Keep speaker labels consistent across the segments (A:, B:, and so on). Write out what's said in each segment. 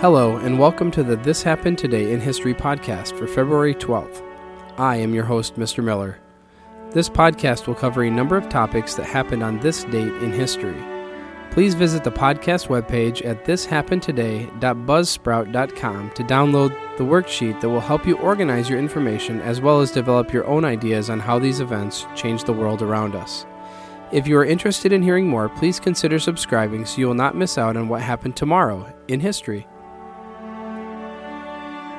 A: Hello, and welcome to the This Happened Today in History podcast for February 12th. I am your host, Mr. Miller. This podcast will cover a number of topics that happened on this date in history. Please visit the podcast webpage at thishappenedtoday.buzzsprout.com to download the worksheet that will help you organize your information as well as develop your own ideas on how these events change the world around us. If you are interested in hearing more, please consider subscribing so you will not miss out on what happened tomorrow in history.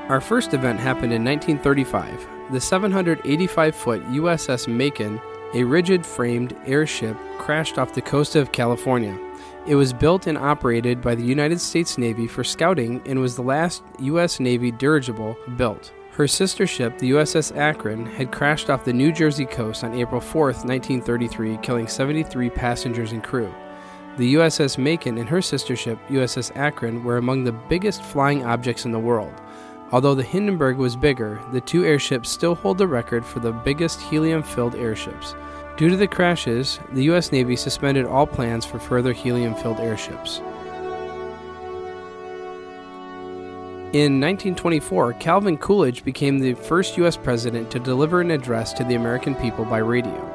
A: Our first event happened in 1935. The 785 foot USS Macon, a rigid framed airship, crashed off the coast of California. It was built and operated by the United States Navy for scouting and was the last U.S. Navy dirigible built. Her sister ship, the USS Akron, had crashed off the New Jersey coast on April 4, 1933, killing 73 passengers and crew. The USS Macon and her sister ship, USS Akron, were among the biggest flying objects in the world. Although the Hindenburg was bigger, the two airships still hold the record for the biggest helium filled airships. Due to the crashes, the U.S. Navy suspended all plans for further helium filled airships. In 1924, Calvin Coolidge became the first U.S. president to deliver an address to the American people by radio.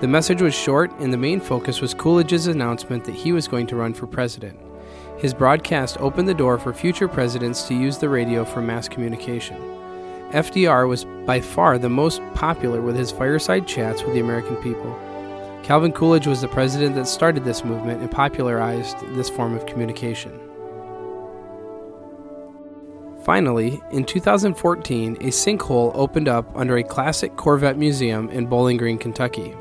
A: The message was short, and the main focus was Coolidge's announcement that he was going to run for president. His broadcast opened the door for future presidents to use the radio for mass communication. FDR was by far the most popular with his fireside chats with the American people. Calvin Coolidge was the president that started this movement and popularized this form of communication. Finally, in 2014, a sinkhole opened up under a classic Corvette museum in Bowling Green, Kentucky.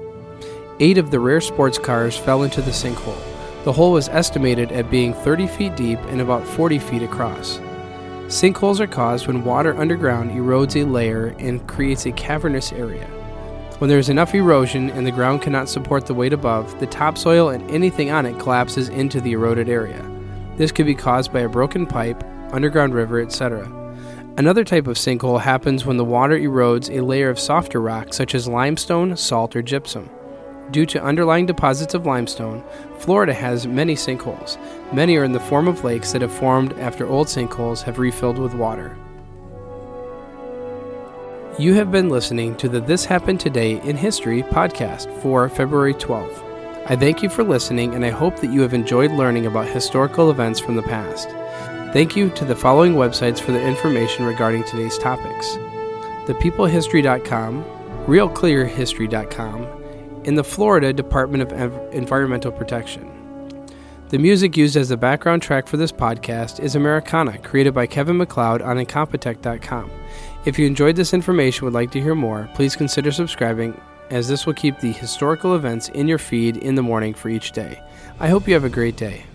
A: Eight of the rare sports cars fell into the sinkhole. The hole was estimated at being 30 feet deep and about 40 feet across. Sinkholes are caused when water underground erodes a layer and creates a cavernous area. When there is enough erosion and the ground cannot support the weight above, the topsoil and anything on it collapses into the eroded area. This could be caused by a broken pipe, underground river, etc. Another type of sinkhole happens when the water erodes a layer of softer rock such as limestone, salt, or gypsum. Due to underlying deposits of limestone, Florida has many sinkholes. Many are in the form of lakes that have formed after old sinkholes have refilled with water. You have been listening to the This Happened Today in History podcast for February 12th. I thank you for listening and I hope that you have enjoyed learning about historical events from the past. Thank you to the following websites for the information regarding today's topics thepeoplehistory.com, realclearhistory.com, in the Florida Department of Environmental Protection. The music used as the background track for this podcast is Americana, created by Kevin MacLeod on Incompetech.com. If you enjoyed this information would like to hear more, please consider subscribing, as this will keep the historical events in your feed in the morning for each day. I hope you have a great day.